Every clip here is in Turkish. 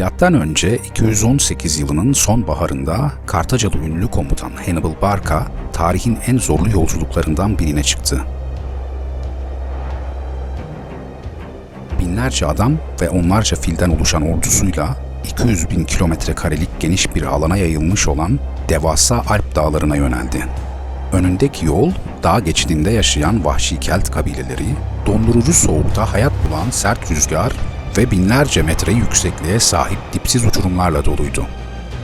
Önce 218 yılının sonbaharında Kartacalı ünlü komutan Hannibal Barca tarihin en zorlu yolculuklarından birine çıktı. Binlerce adam ve onlarca filden oluşan ordusuyla 200 bin kilometre karelik geniş bir alana yayılmış olan devasa Alp dağlarına yöneldi. Önündeki yol, dağ geçidinde yaşayan vahşi Kelt kabileleri, dondurucu soğukta hayat bulan sert rüzgar ve binlerce metre yüksekliğe sahip dipsiz uçurumlarla doluydu.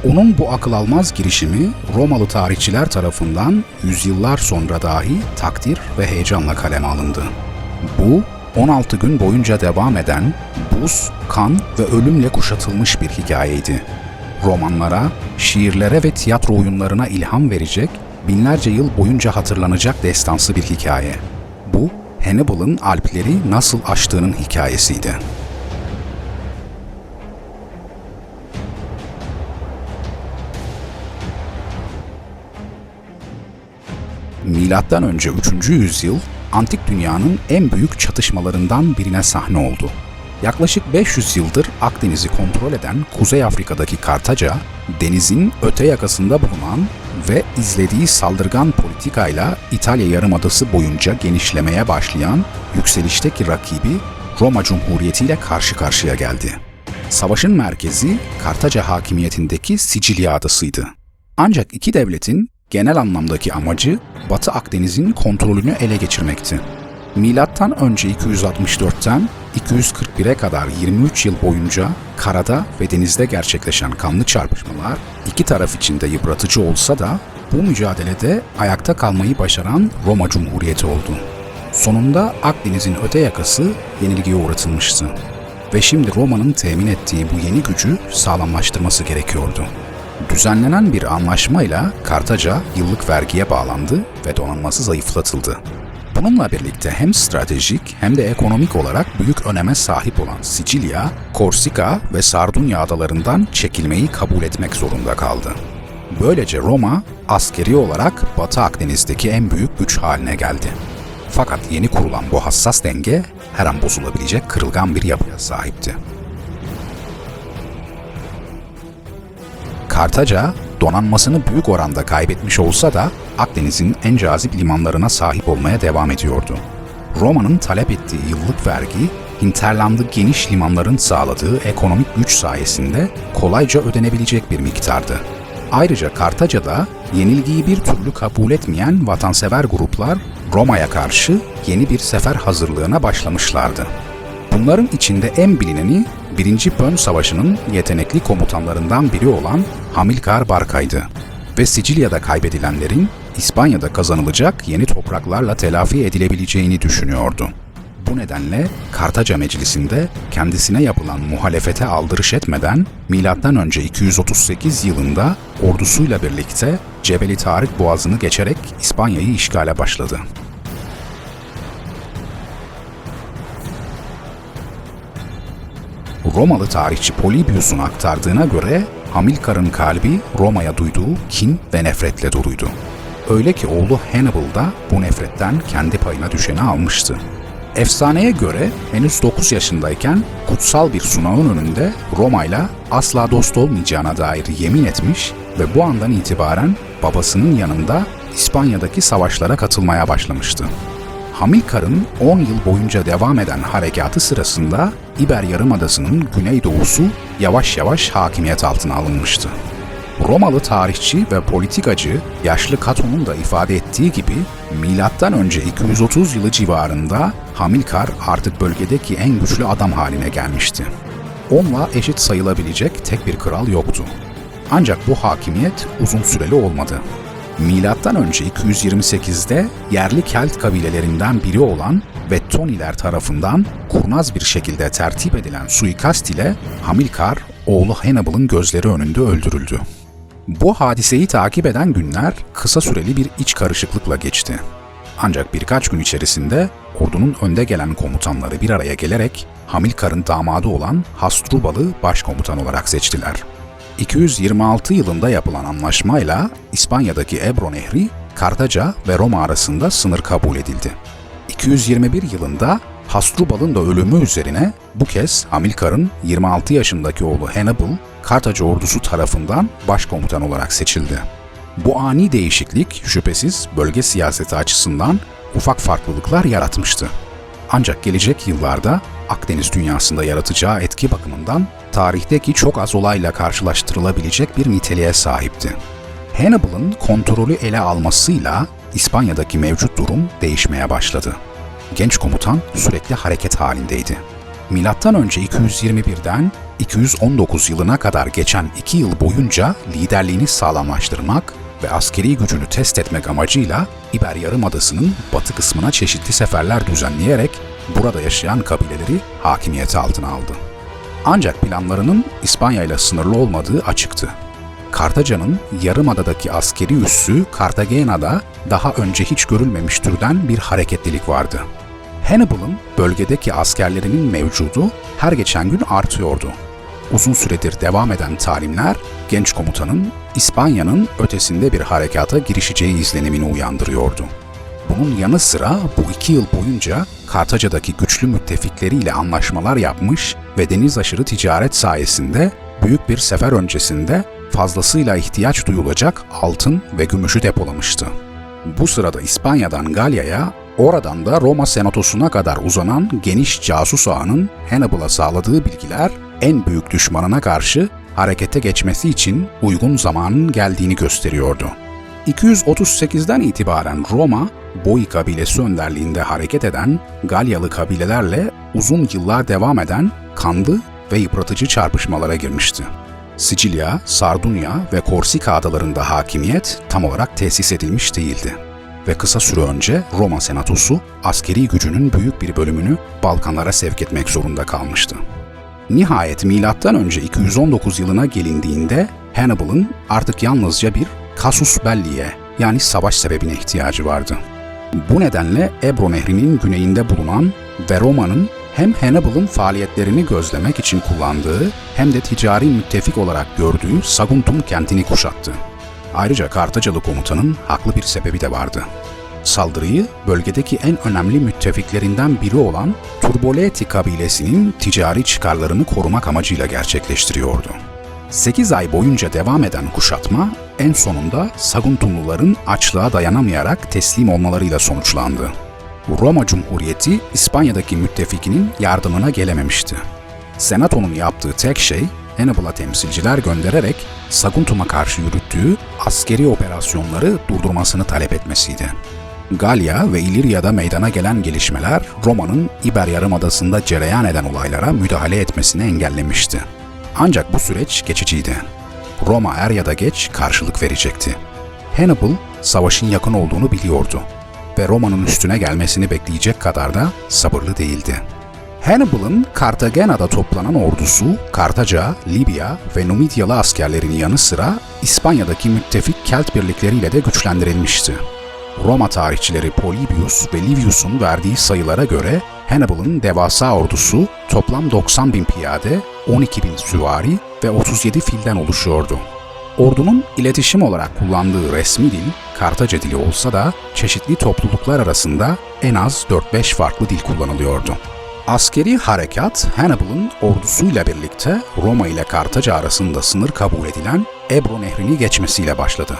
Onun bu akıl almaz girişimi Romalı tarihçiler tarafından yüzyıllar sonra dahi takdir ve heyecanla kaleme alındı. Bu 16 gün boyunca devam eden buz, kan ve ölümle kuşatılmış bir hikayeydi. Romanlara, şiirlere ve tiyatro oyunlarına ilham verecek, binlerce yıl boyunca hatırlanacak destansı bir hikaye. Bu, Hannibal'ın Alpleri nasıl aştığının hikayesiydi. Milattan önce 3. yüzyıl antik dünyanın en büyük çatışmalarından birine sahne oldu. Yaklaşık 500 yıldır Akdeniz'i kontrol eden Kuzey Afrika'daki Kartaca, denizin öte yakasında bulunan ve izlediği saldırgan politikayla İtalya Yarımadası boyunca genişlemeye başlayan yükselişteki rakibi Roma Cumhuriyeti ile karşı karşıya geldi. Savaşın merkezi Kartaca hakimiyetindeki Sicilya adasıydı. Ancak iki devletin genel anlamdaki amacı Batı Akdeniz'in kontrolünü ele geçirmekti. Milattan önce 264'ten 241'e kadar 23 yıl boyunca karada ve denizde gerçekleşen kanlı çarpışmalar iki taraf için de yıpratıcı olsa da bu mücadelede ayakta kalmayı başaran Roma Cumhuriyeti oldu. Sonunda Akdeniz'in öte yakası yenilgiye uğratılmıştı ve şimdi Roma'nın temin ettiği bu yeni gücü sağlamlaştırması gerekiyordu. Düzenlenen bir anlaşmayla Kartaca yıllık vergiye bağlandı ve donanması zayıflatıldı. Bununla birlikte hem stratejik hem de ekonomik olarak büyük öneme sahip olan Sicilya, Korsika ve Sardunya adalarından çekilmeyi kabul etmek zorunda kaldı. Böylece Roma, askeri olarak Batı Akdeniz'deki en büyük güç haline geldi. Fakat yeni kurulan bu hassas denge her an bozulabilecek kırılgan bir yapıya sahipti. Kartaca, donanmasını büyük oranda kaybetmiş olsa da Akdeniz'in en cazip limanlarına sahip olmaya devam ediyordu. Roma'nın talep ettiği yıllık vergi, hinterlandı geniş limanların sağladığı ekonomik güç sayesinde kolayca ödenebilecek bir miktardı. Ayrıca Kartaca'da yenilgiyi bir türlü kabul etmeyen vatansever gruplar Roma'ya karşı yeni bir sefer hazırlığına başlamışlardı. Bunların içinde en bilineni 1. Pön Savaşı'nın yetenekli komutanlarından biri olan Hamilkar Barka'ydı ve Sicilya'da kaybedilenlerin İspanya'da kazanılacak yeni topraklarla telafi edilebileceğini düşünüyordu. Bu nedenle Kartaca Meclisi'nde kendisine yapılan muhalefete aldırış etmeden M.Ö. 238 yılında ordusuyla birlikte Cebeli Tarık Boğazı'nı geçerek İspanya'yı işgale başladı. Romalı tarihçi Polybius'un aktardığına göre Hamilkar'ın kalbi Roma'ya duyduğu kin ve nefretle doluydu. Öyle ki oğlu Hannibal da bu nefretten kendi payına düşeni almıştı. Efsaneye göre henüz 9 yaşındayken kutsal bir sunağın önünde Roma ile asla dost olmayacağına dair yemin etmiş ve bu andan itibaren babasının yanında İspanya'daki savaşlara katılmaya başlamıştı. Hamilkar'ın 10 yıl boyunca devam eden harekatı sırasında İber Yarımadası'nın güneydoğusu yavaş yavaş hakimiyet altına alınmıştı. Romalı tarihçi ve politikacı yaşlı Caton'un da ifade ettiği gibi milattan önce 230 yılı civarında Hamilkar artık bölgedeki en güçlü adam haline gelmişti. Onunla eşit sayılabilecek tek bir kral yoktu. Ancak bu hakimiyet uzun süreli olmadı. Önce 228'de yerli Kelt kabilelerinden biri olan ve Toniler tarafından kurnaz bir şekilde tertip edilen suikast ile Hamilkar, oğlu Hannibal'ın gözleri önünde öldürüldü. Bu hadiseyi takip eden günler kısa süreli bir iç karışıklıkla geçti. Ancak birkaç gün içerisinde ordunun önde gelen komutanları bir araya gelerek Hamilkar'ın damadı olan Hasdrubal'ı başkomutan olarak seçtiler. 226 yılında yapılan anlaşmayla İspanya'daki Ebro Nehri, Kartaca ve Roma arasında sınır kabul edildi. 221 yılında Hasdrubal'ın da ölümü üzerine bu kez Hamilkar'ın 26 yaşındaki oğlu Hannibal, Kartaca ordusu tarafından başkomutan olarak seçildi. Bu ani değişiklik şüphesiz bölge siyaseti açısından ufak farklılıklar yaratmıştı. Ancak gelecek yıllarda Akdeniz dünyasında yaratacağı etki bakımından tarihteki çok az olayla karşılaştırılabilecek bir niteliğe sahipti. Hannibal'ın kontrolü ele almasıyla İspanya'daki mevcut durum değişmeye başladı. Genç komutan sürekli hareket halindeydi. Milattan önce 221'den 219 yılına kadar geçen iki yıl boyunca liderliğini sağlamlaştırmak ve askeri gücünü test etmek amacıyla İber Yarımadası'nın batı kısmına çeşitli seferler düzenleyerek burada yaşayan kabileleri hakimiyeti altına aldı. Ancak planlarının İspanya ile sınırlı olmadığı açıktı. Kartaca'nın Yarımada'daki askeri üssü Kartagena'da daha önce hiç görülmemiş türden bir hareketlilik vardı. Hannibal'ın bölgedeki askerlerinin mevcudu her geçen gün artıyordu. Uzun süredir devam eden talimler genç komutanın İspanya'nın ötesinde bir harekata girişeceği izlenimini uyandırıyordu. Bunun yanı sıra bu iki yıl boyunca Kartaca'daki güçlü müttefikleriyle anlaşmalar yapmış ve deniz aşırı ticaret sayesinde büyük bir sefer öncesinde fazlasıyla ihtiyaç duyulacak altın ve gümüşü depolamıştı. Bu sırada İspanya'dan Galya'ya, oradan da Roma senatosuna kadar uzanan geniş casus ağının Hannibal'a sağladığı bilgiler en büyük düşmanına karşı harekete geçmesi için uygun zamanın geldiğini gösteriyordu. 238'den itibaren Roma, Boy kabilesi önderliğinde hareket eden Galyalı kabilelerle uzun yıllar devam eden kanlı ve yıpratıcı çarpışmalara girmişti. Sicilya, Sardunya ve Korsika adalarında hakimiyet tam olarak tesis edilmiş değildi. Ve kısa süre önce Roma Senatosu askeri gücünün büyük bir bölümünü Balkanlara sevk etmek zorunda kalmıştı. Nihayet M.Ö. 219 yılına gelindiğinde Hannibal'ın artık yalnızca bir casus belli'ye yani savaş sebebine ihtiyacı vardı. Bu nedenle Ebro Nehri'nin güneyinde bulunan ve Roma'nın hem Hannibal'ın faaliyetlerini gözlemek için kullandığı hem de ticari müttefik olarak gördüğü Saguntum kentini kuşattı. Ayrıca Kartacalı komutanın haklı bir sebebi de vardı. Saldırıyı bölgedeki en önemli müttefiklerinden biri olan Turboleti kabilesinin ticari çıkarlarını korumak amacıyla gerçekleştiriyordu. 8 ay boyunca devam eden kuşatma en sonunda Saguntumluların açlığa dayanamayarak teslim olmalarıyla sonuçlandı. Roma Cumhuriyeti İspanya'daki müttefikinin yardımına gelememişti. Senato'nun yaptığı tek şey Hannibal'a temsilciler göndererek Saguntum'a karşı yürüttüğü askeri operasyonları durdurmasını talep etmesiydi. Galya ve İlirya'da meydana gelen gelişmeler Roma'nın İber Yarımadası'nda cereyan eden olaylara müdahale etmesini engellemişti. Ancak bu süreç geçiciydi. Roma er ya da geç karşılık verecekti. Hannibal savaşın yakın olduğunu biliyordu ve Roma'nın üstüne gelmesini bekleyecek kadar da sabırlı değildi. Hannibal'ın Kartagena'da toplanan ordusu, Kartaca, Libya ve Numidyalı askerlerin yanı sıra İspanya'daki müttefik Kelt birlikleriyle de güçlendirilmişti. Roma tarihçileri Polybius ve Livius'un verdiği sayılara göre Hannibal'ın devasa ordusu toplam 90 bin piyade, 12 bin süvari ve 37 filden oluşuyordu. Ordunun iletişim olarak kullandığı resmi dil Kartaca dili olsa da çeşitli topluluklar arasında en az 4-5 farklı dil kullanılıyordu. Askeri harekat Hannibal'ın ordusuyla birlikte Roma ile Kartaca arasında sınır kabul edilen Ebro Nehri'ni geçmesiyle başladı.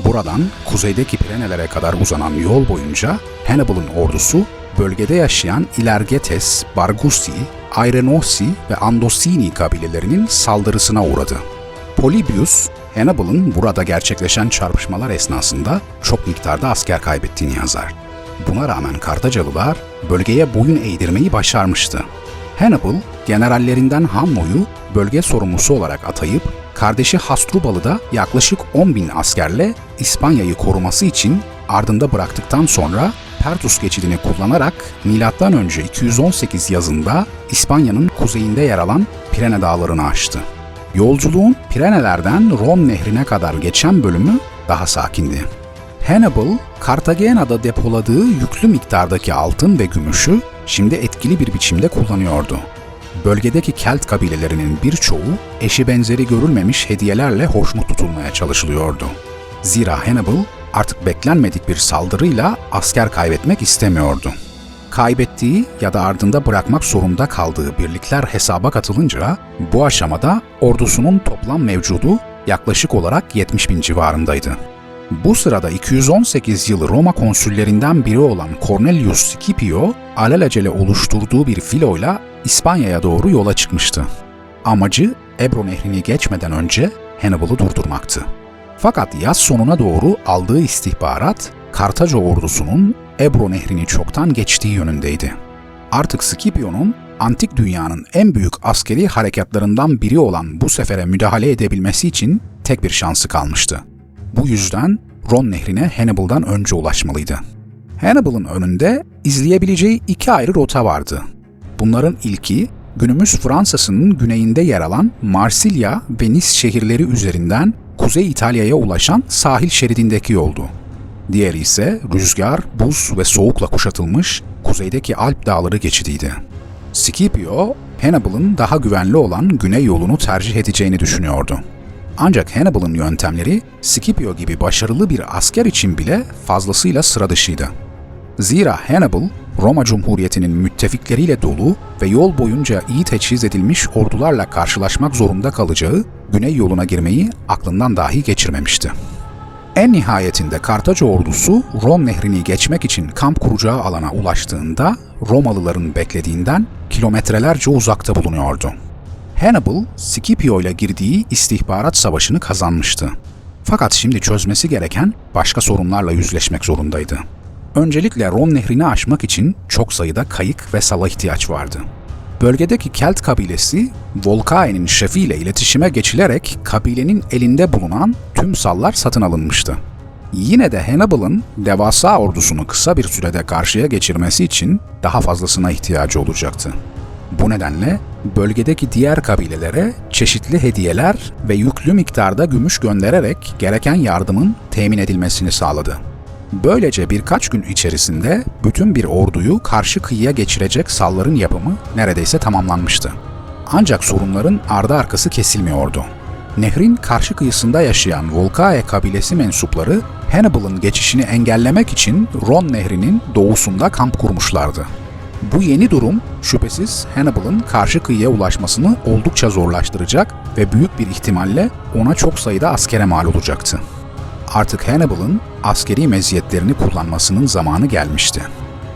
Buradan kuzeydeki Pirenelere kadar uzanan yol boyunca Hannibal'ın ordusu bölgede yaşayan Ilergetes, Bargusi, Airenosi ve Andosini kabilelerinin saldırısına uğradı. Polybius, Hannibal'ın burada gerçekleşen çarpışmalar esnasında çok miktarda asker kaybettiğini yazar. Buna rağmen Kartacalılar bölgeye boyun eğdirmeyi başarmıştı. Hannibal, generallerinden Hanno'yu bölge sorumlusu olarak atayıp kardeşi Hasdrubal'ı da yaklaşık 10 bin askerle İspanya'yı koruması için ardında bıraktıktan sonra Pertus geçidini kullanarak M.Ö. 218 yazında İspanya'nın kuzeyinde yer alan Pirene Dağları'nı aştı. Yolculuğun Pirenelerden Ron Nehri'ne kadar geçen bölümü daha sakindi. Hannibal, Kartagena'da depoladığı yüklü miktardaki altın ve gümüşü şimdi etkili bir biçimde kullanıyordu. Bölgedeki Kelt kabilelerinin birçoğu eşi benzeri görülmemiş hediyelerle hoşnut tutulmaya çalışılıyordu. Zira Hannibal artık beklenmedik bir saldırıyla asker kaybetmek istemiyordu. kaybettiği ya da ardında bırakmak zorunda kaldığı birlikler hesaba katılınca bu aşamada ordusunun toplam mevcudu yaklaşık olarak 70 bin civarındaydı. Bu sırada 218 yılı Roma konsüllerinden biri olan Cornelius Scipio, alelacele oluşturduğu bir filoyla İspanya'ya doğru yola çıkmıştı. Amacı Ebro nehrini geçmeden önce Hannibal'ı durdurmaktı. Fakat yaz sonuna doğru aldığı istihbarat Kartaca ordusunun Ebro nehrini çoktan geçtiği yönündeydi. Artık Scipio'nun antik dünyanın en büyük askeri harekatlarından biri olan bu sefere müdahale edebilmesi için tek bir şansı kalmıştı. Bu yüzden Ron nehrine Hannibal'dan önce ulaşmalıydı. Hannibal'ın önünde izleyebileceği iki ayrı rota vardı. Bunların ilki günümüz Fransa'sının güneyinde yer alan Marsilya ve Nice şehirleri üzerinden Kuzey İtalya'ya ulaşan sahil şeridindeki yoldu. Diğeri ise rüzgar, buz ve soğukla kuşatılmış kuzeydeki Alp dağları geçidiydi. Scipio, Hannibal'ın daha güvenli olan güney yolunu tercih edeceğini düşünüyordu. Ancak Hannibal'ın yöntemleri Scipio gibi başarılı bir asker için bile fazlasıyla sıra dışıydı. Zira Hannibal, Roma Cumhuriyeti'nin müttefikleriyle dolu ve yol boyunca iyi teçhiz edilmiş ordularla karşılaşmak zorunda kalacağı güney yoluna girmeyi aklından dahi geçirmemişti. En nihayetinde Kartaca ordusu Ron nehrini geçmek için kamp kuracağı alana ulaştığında Romalıların beklediğinden kilometrelerce uzakta bulunuyordu. Hannibal, Scipio ile girdiği istihbarat savaşını kazanmıştı. Fakat şimdi çözmesi gereken başka sorunlarla yüzleşmek zorundaydı. Öncelikle Ron nehrini aşmak için çok sayıda kayık ve sala ihtiyaç vardı. Bölgedeki Kelt kabilesi, Volcae'nin şefiyle iletişime geçilerek kabilenin elinde bulunan tüm sallar satın alınmıştı. Yine de Hannibal'ın devasa ordusunu kısa bir sürede karşıya geçirmesi için daha fazlasına ihtiyacı olacaktı. Bu nedenle bölgedeki diğer kabilelere çeşitli hediyeler ve yüklü miktarda gümüş göndererek gereken yardımın temin edilmesini sağladı. Böylece birkaç gün içerisinde bütün bir orduyu karşı kıyıya geçirecek salların yapımı neredeyse tamamlanmıştı. Ancak sorunların ardı arkası kesilmiyordu. Nehrin karşı kıyısında yaşayan Volcae kabilesi mensupları Hannibal'ın geçişini engellemek için Ron Nehri'nin doğusunda kamp kurmuşlardı. Bu yeni durum şüphesiz Hannibal'ın karşı kıyıya ulaşmasını oldukça zorlaştıracak ve büyük bir ihtimalle ona çok sayıda askere mal olacaktı. Artık Hannibal'ın askeri meziyetlerini kullanmasının zamanı gelmişti.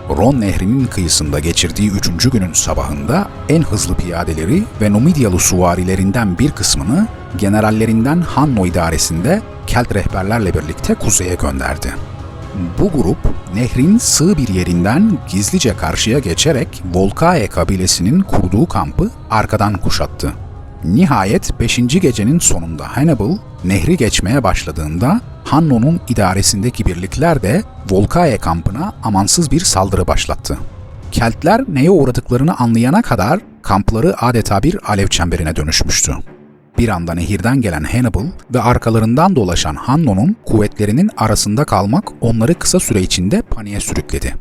Ron Nehri'nin kıyısında geçirdiği üçüncü günün sabahında en hızlı piyadeleri ve Numidyalı suvarilerinden bir kısmını generallerinden Hanno idaresinde Kelt rehberlerle birlikte kuzeye gönderdi. Bu grup nehrin sığ bir yerinden gizlice karşıya geçerek Volcae kabilesinin kurduğu kampı arkadan kuşattı. Nihayet 5. gecenin sonunda Hannibal nehri geçmeye başladığında Hanno'nun idaresindeki birlikler de Volcae kampına amansız bir saldırı başlattı. Keltler neye uğradıklarını anlayana kadar kampları adeta bir alev çemberine dönüşmüştü. Bir anda nehirden gelen Hannibal ve arkalarından dolaşan Hanno'nun kuvvetlerinin arasında kalmak onları kısa süre içinde paniğe sürükledi.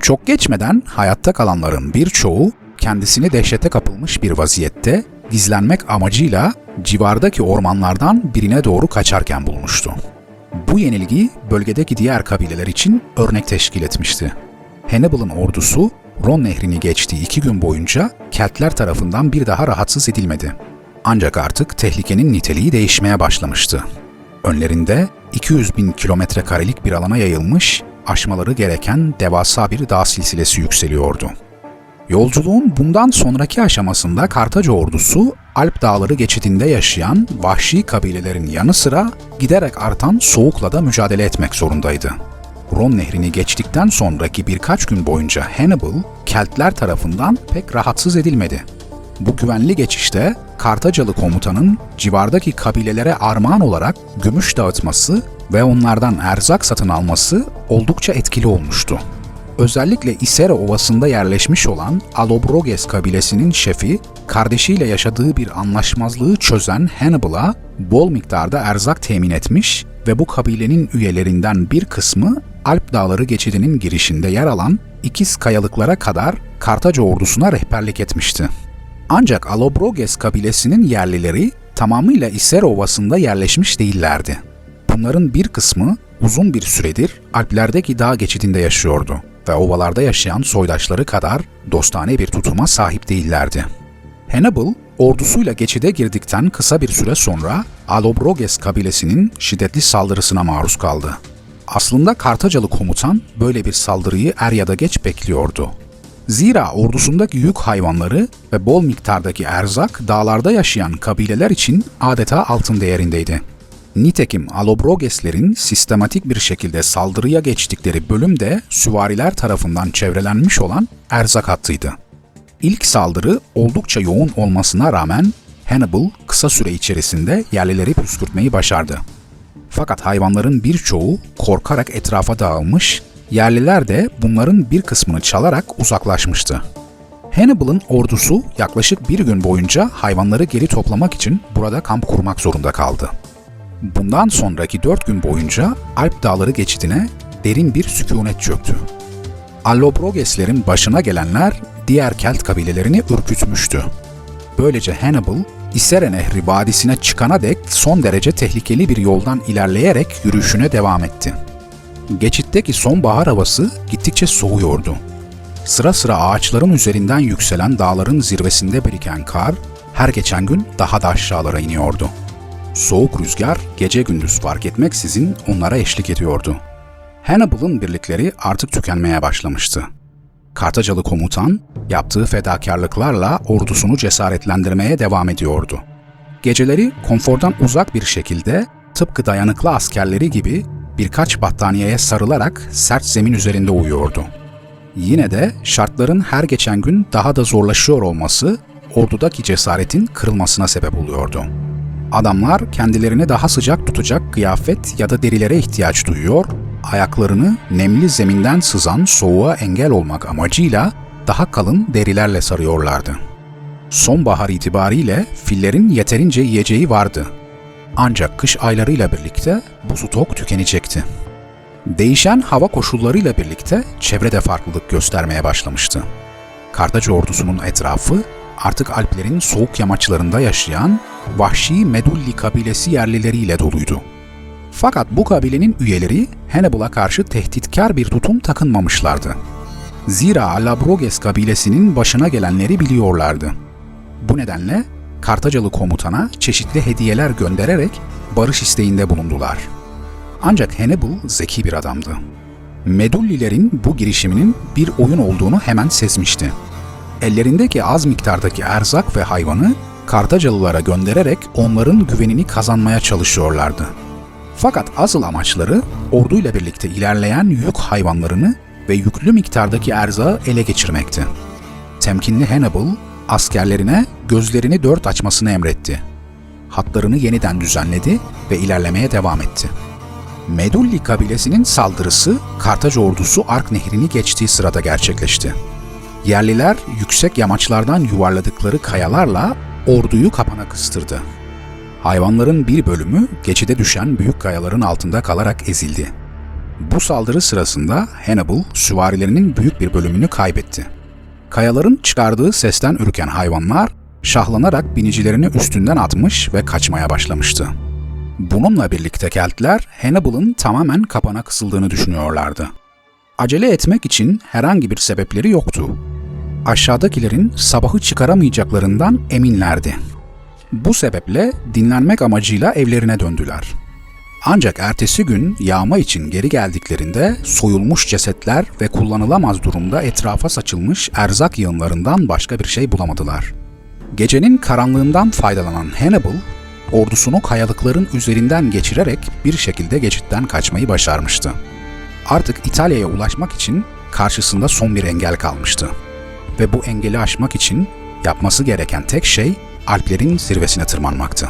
Çok geçmeden hayatta kalanların birçoğu kendisini dehşete kapılmış bir vaziyette gizlenmek amacıyla civardaki ormanlardan birine doğru kaçarken bulmuştu. Bu yenilgi bölgedeki diğer kabileler için örnek teşkil etmişti. Hannibal'ın ordusu Ron nehrini geçtiği iki gün boyunca Keltler tarafından bir daha rahatsız edilmedi. Ancak artık tehlikenin niteliği değişmeye başlamıştı. Önlerinde 200 bin kilometre karelik bir alana yayılmış, aşmaları gereken devasa bir dağ silsilesi yükseliyordu. Yolculuğun bundan sonraki aşamasında Kartaca ordusu Alp dağları geçidinde yaşayan vahşi kabilelerin yanı sıra giderek artan soğukla da mücadele etmek zorundaydı. Ron nehrini geçtikten sonraki birkaç gün boyunca Hannibal, Keltler tarafından pek rahatsız edilmedi. Bu güvenli geçişte Kartacalı komutanın civardaki kabilelere armağan olarak gümüş dağıtması ve onlardan erzak satın alması oldukça etkili olmuştu. Özellikle Isera Ovası'nda yerleşmiş olan Alobroges kabilesinin şefi, kardeşiyle yaşadığı bir anlaşmazlığı çözen Hannibal'a bol miktarda erzak temin etmiş ve bu kabilenin üyelerinden bir kısmı Alp Dağları geçidinin girişinde yer alan ikiz kayalıklara kadar Kartaca ordusuna rehberlik etmişti. Ancak Alobroges kabilesinin yerlileri tamamıyla Isera Ovası'nda yerleşmiş değillerdi. Bunların bir kısmı uzun bir süredir Alplerdeki dağ geçidinde yaşıyordu ve ovalarda yaşayan soydaşları kadar dostane bir tutuma sahip değillerdi. Hannibal, ordusuyla geçide girdikten kısa bir süre sonra Allobroges kabilesinin şiddetli saldırısına maruz kaldı. Aslında Kartacalı komutan böyle bir saldırıyı er ya da geç bekliyordu. Zira ordusundaki yük hayvanları ve bol miktardaki erzak dağlarda yaşayan kabileler için adeta altın değerindeydi. Nitekim Alobrogeslerin sistematik bir şekilde saldırıya geçtikleri bölüm de süvariler tarafından çevrelenmiş olan erzak hattıydı. İlk saldırı oldukça yoğun olmasına rağmen Hannibal kısa süre içerisinde yerlileri püskürtmeyi başardı. Fakat hayvanların birçoğu korkarak etrafa dağılmış, yerliler de bunların bir kısmını çalarak uzaklaşmıştı. Hannibal'ın ordusu yaklaşık bir gün boyunca hayvanları geri toplamak için burada kamp kurmak zorunda kaldı. Bundan sonraki dört gün boyunca Alp Dağları geçidine derin bir sükunet çöktü. Allobrogeslerin başına gelenler diğer Kelt kabilelerini ürkütmüştü. Böylece Hannibal, Isere Nehri vadisine çıkana dek son derece tehlikeli bir yoldan ilerleyerek yürüyüşüne devam etti. Geçitteki sonbahar havası gittikçe soğuyordu. Sıra sıra ağaçların üzerinden yükselen dağların zirvesinde biriken kar her geçen gün daha da aşağılara iniyordu. Soğuk rüzgar gece gündüz fark etmeksizin onlara eşlik ediyordu. Hannibal'ın birlikleri artık tükenmeye başlamıştı. Kartacalı komutan yaptığı fedakarlıklarla ordusunu cesaretlendirmeye devam ediyordu. Geceleri konfordan uzak bir şekilde tıpkı dayanıklı askerleri gibi birkaç battaniyeye sarılarak sert zemin üzerinde uyuyordu. Yine de şartların her geçen gün daha da zorlaşıyor olması ordudaki cesaretin kırılmasına sebep oluyordu. Adamlar kendilerini daha sıcak tutacak kıyafet ya da derilere ihtiyaç duyuyor, ayaklarını nemli zeminden sızan soğuğa engel olmak amacıyla daha kalın derilerle sarıyorlardı. Sonbahar itibariyle fillerin yeterince yiyeceği vardı. Ancak kış aylarıyla birlikte bu stok tükenecekti. Değişen hava koşullarıyla birlikte çevrede farklılık göstermeye başlamıştı. Kartaca ordusunun etrafı artık Alplerin soğuk yamaçlarında yaşayan vahşi Medulli kabilesi yerlileriyle doluydu. Fakat bu kabilenin üyeleri Hannibal'a karşı tehditkar bir tutum takınmamışlardı. Zira Alabroges kabilesinin başına gelenleri biliyorlardı. Bu nedenle Kartacalı komutana çeşitli hediyeler göndererek barış isteğinde bulundular. Ancak Hannibal zeki bir adamdı. Medullilerin bu girişiminin bir oyun olduğunu hemen sezmişti. Ellerindeki az miktardaki erzak ve hayvanı Kartacalılara göndererek onların güvenini kazanmaya çalışıyorlardı. Fakat asıl amaçları orduyla birlikte ilerleyen yük hayvanlarını ve yüklü miktardaki erzağı ele geçirmekti. Temkinli Hannibal askerlerine gözlerini dört açmasını emretti. Hatlarını yeniden düzenledi ve ilerlemeye devam etti. Medulli kabilesinin saldırısı Kartaca ordusu Ark Nehri'ni geçtiği sırada gerçekleşti. Yerliler yüksek yamaçlardan yuvarladıkları kayalarla orduyu kapana kıstırdı. Hayvanların bir bölümü geçide düşen büyük kayaların altında kalarak ezildi. Bu saldırı sırasında Hannibal süvarilerinin büyük bir bölümünü kaybetti. Kayaların çıkardığı sesten ürken hayvanlar şahlanarak binicilerini üstünden atmış ve kaçmaya başlamıştı. Bununla birlikte Keltler Hannibal'ın tamamen kapana kısıldığını düşünüyorlardı. Acele etmek için herhangi bir sebepleri yoktu. Aşağıdakilerin sabahı çıkaramayacaklarından eminlerdi. Bu sebeple dinlenmek amacıyla evlerine döndüler. Ancak ertesi gün yağma için geri geldiklerinde soyulmuş cesetler ve kullanılamaz durumda etrafa saçılmış erzak yığınlarından başka bir şey bulamadılar. Gecenin karanlığından faydalanan Hannibal, ordusunu kayalıkların üzerinden geçirerek bir şekilde geçitten kaçmayı başarmıştı. Artık İtalya'ya ulaşmak için karşısında son bir engel kalmıştı. Ve bu engeli aşmak için yapması gereken tek şey Alplerin zirvesine tırmanmaktı.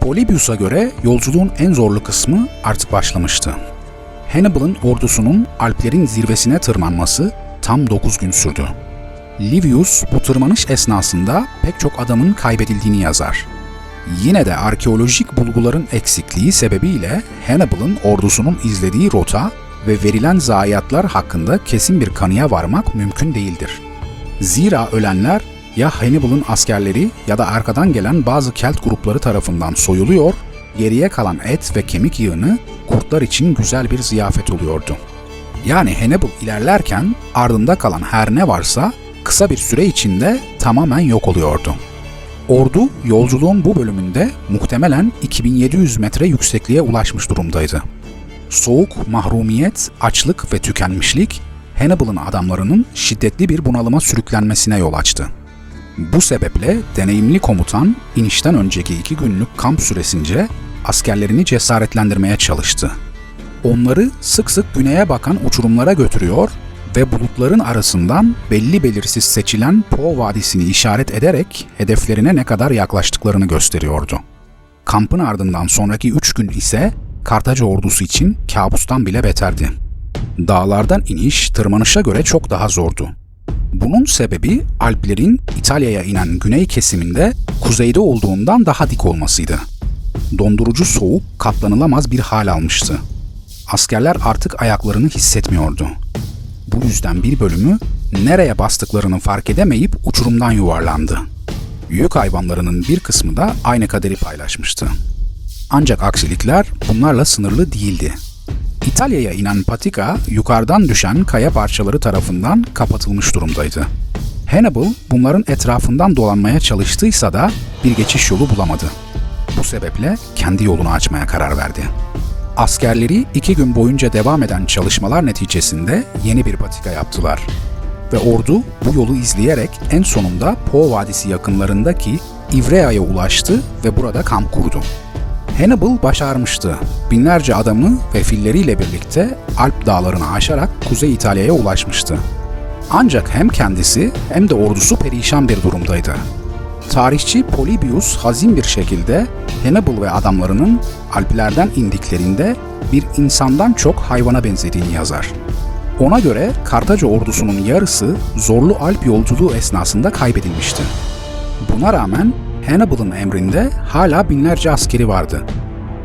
Polybius'a göre yolculuğun en zorlu kısmı artık başlamıştı. Hannibal'ın ordusunun Alplerin zirvesine tırmanması tam 9 gün sürdü. Livius bu tırmanış esnasında pek çok adamın kaybedildiğini yazar. Yine de arkeolojik bulguların eksikliği sebebiyle Hannibal'ın ordusunun izlediği rota ve verilen zayiatlar hakkında kesin bir kanıya varmak mümkün değildir. Zira ölenler ya Hannibal'ın askerleri ya da arkadan gelen bazı Kelt grupları tarafından soyuluyor geriye kalan et ve kemik yığını kurtlar için güzel bir ziyafet oluyordu. Yani Hannibal ilerlerken ardında kalan her ne varsa kısa bir süre içinde tamamen yok oluyordu. Ordu yolculuğun bu bölümünde muhtemelen 2700 metre yüksekliğe ulaşmış durumdaydı. Soğuk, mahrumiyet, açlık ve tükenmişlik Hannibal'ın adamlarının şiddetli bir bunalıma sürüklenmesine yol açtı. Bu sebeple deneyimli komutan inişten önceki iki günlük kamp süresince askerlerini cesaretlendirmeye çalıştı. Onları sık sık güneye bakan uçurumlara götürüyor ve bulutların arasından belli belirsiz seçilen Po Vadisi'ni işaret ederek hedeflerine ne kadar yaklaştıklarını gösteriyordu. Kampın ardından sonraki üç gün ise Kartaca ordusu için kabustan bile beterdi. Dağlardan iniş tırmanışa göre çok daha zordu. Bunun sebebi Alplerin İtalya'ya inen güney kesiminde kuzeyde olduğundan daha dik olmasıydı. Dondurucu soğuk katlanılamaz bir hal almıştı. Askerler artık ayaklarını hissetmiyordu. Bu yüzden bir bölümü nereye bastıklarını fark edemeyip uçurumdan yuvarlandı. Yük hayvanlarının bir kısmı da aynı kaderi paylaşmıştı. Ancak aksilikler bunlarla sınırlı değildi. İtalya'ya inen patika yukarıdan düşen kaya parçaları tarafından kapatılmış durumdaydı. Hannibal bunların etrafından dolanmaya çalıştıysa da bir geçiş yolu bulamadı. Bu sebeple kendi yolunu açmaya karar verdi. Askerleri iki gün boyunca devam eden çalışmalar neticesinde yeni bir patika yaptılar. Ve ordu bu yolu izleyerek en sonunda Po Vadisi yakınlarındaki Ivrea'ya ulaştı ve burada kamp kurdu. Hannibal başarmıştı. Binlerce adamı ve filleriyle birlikte Alp dağlarını aşarak Kuzey İtalya'ya ulaşmıştı. Ancak hem kendisi hem de ordusu perişan bir durumdaydı. Tarihçi Polybius hazin bir şekilde Hannibal ve adamlarının Alplerden indiklerinde bir insandan çok hayvana benzediğini yazar. Ona göre Kartaca ordusunun yarısı zorlu Alp yolculuğu esnasında kaybedilmişti. Buna rağmen Hannibal'ın emrinde hala binlerce askeri vardı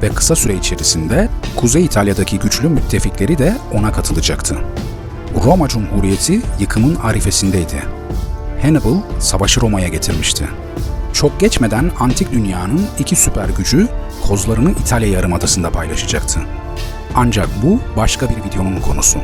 ve kısa süre içerisinde Kuzey İtalya'daki güçlü müttefikleri de ona katılacaktı. Roma Cumhuriyeti yıkımın arifesindeydi. Hannibal savaşı Roma'ya getirmişti. Çok geçmeden antik dünyanın iki süper gücü kozlarını İtalya Yarımadası'nda paylaşacaktı. Ancak bu başka bir videonun konusu.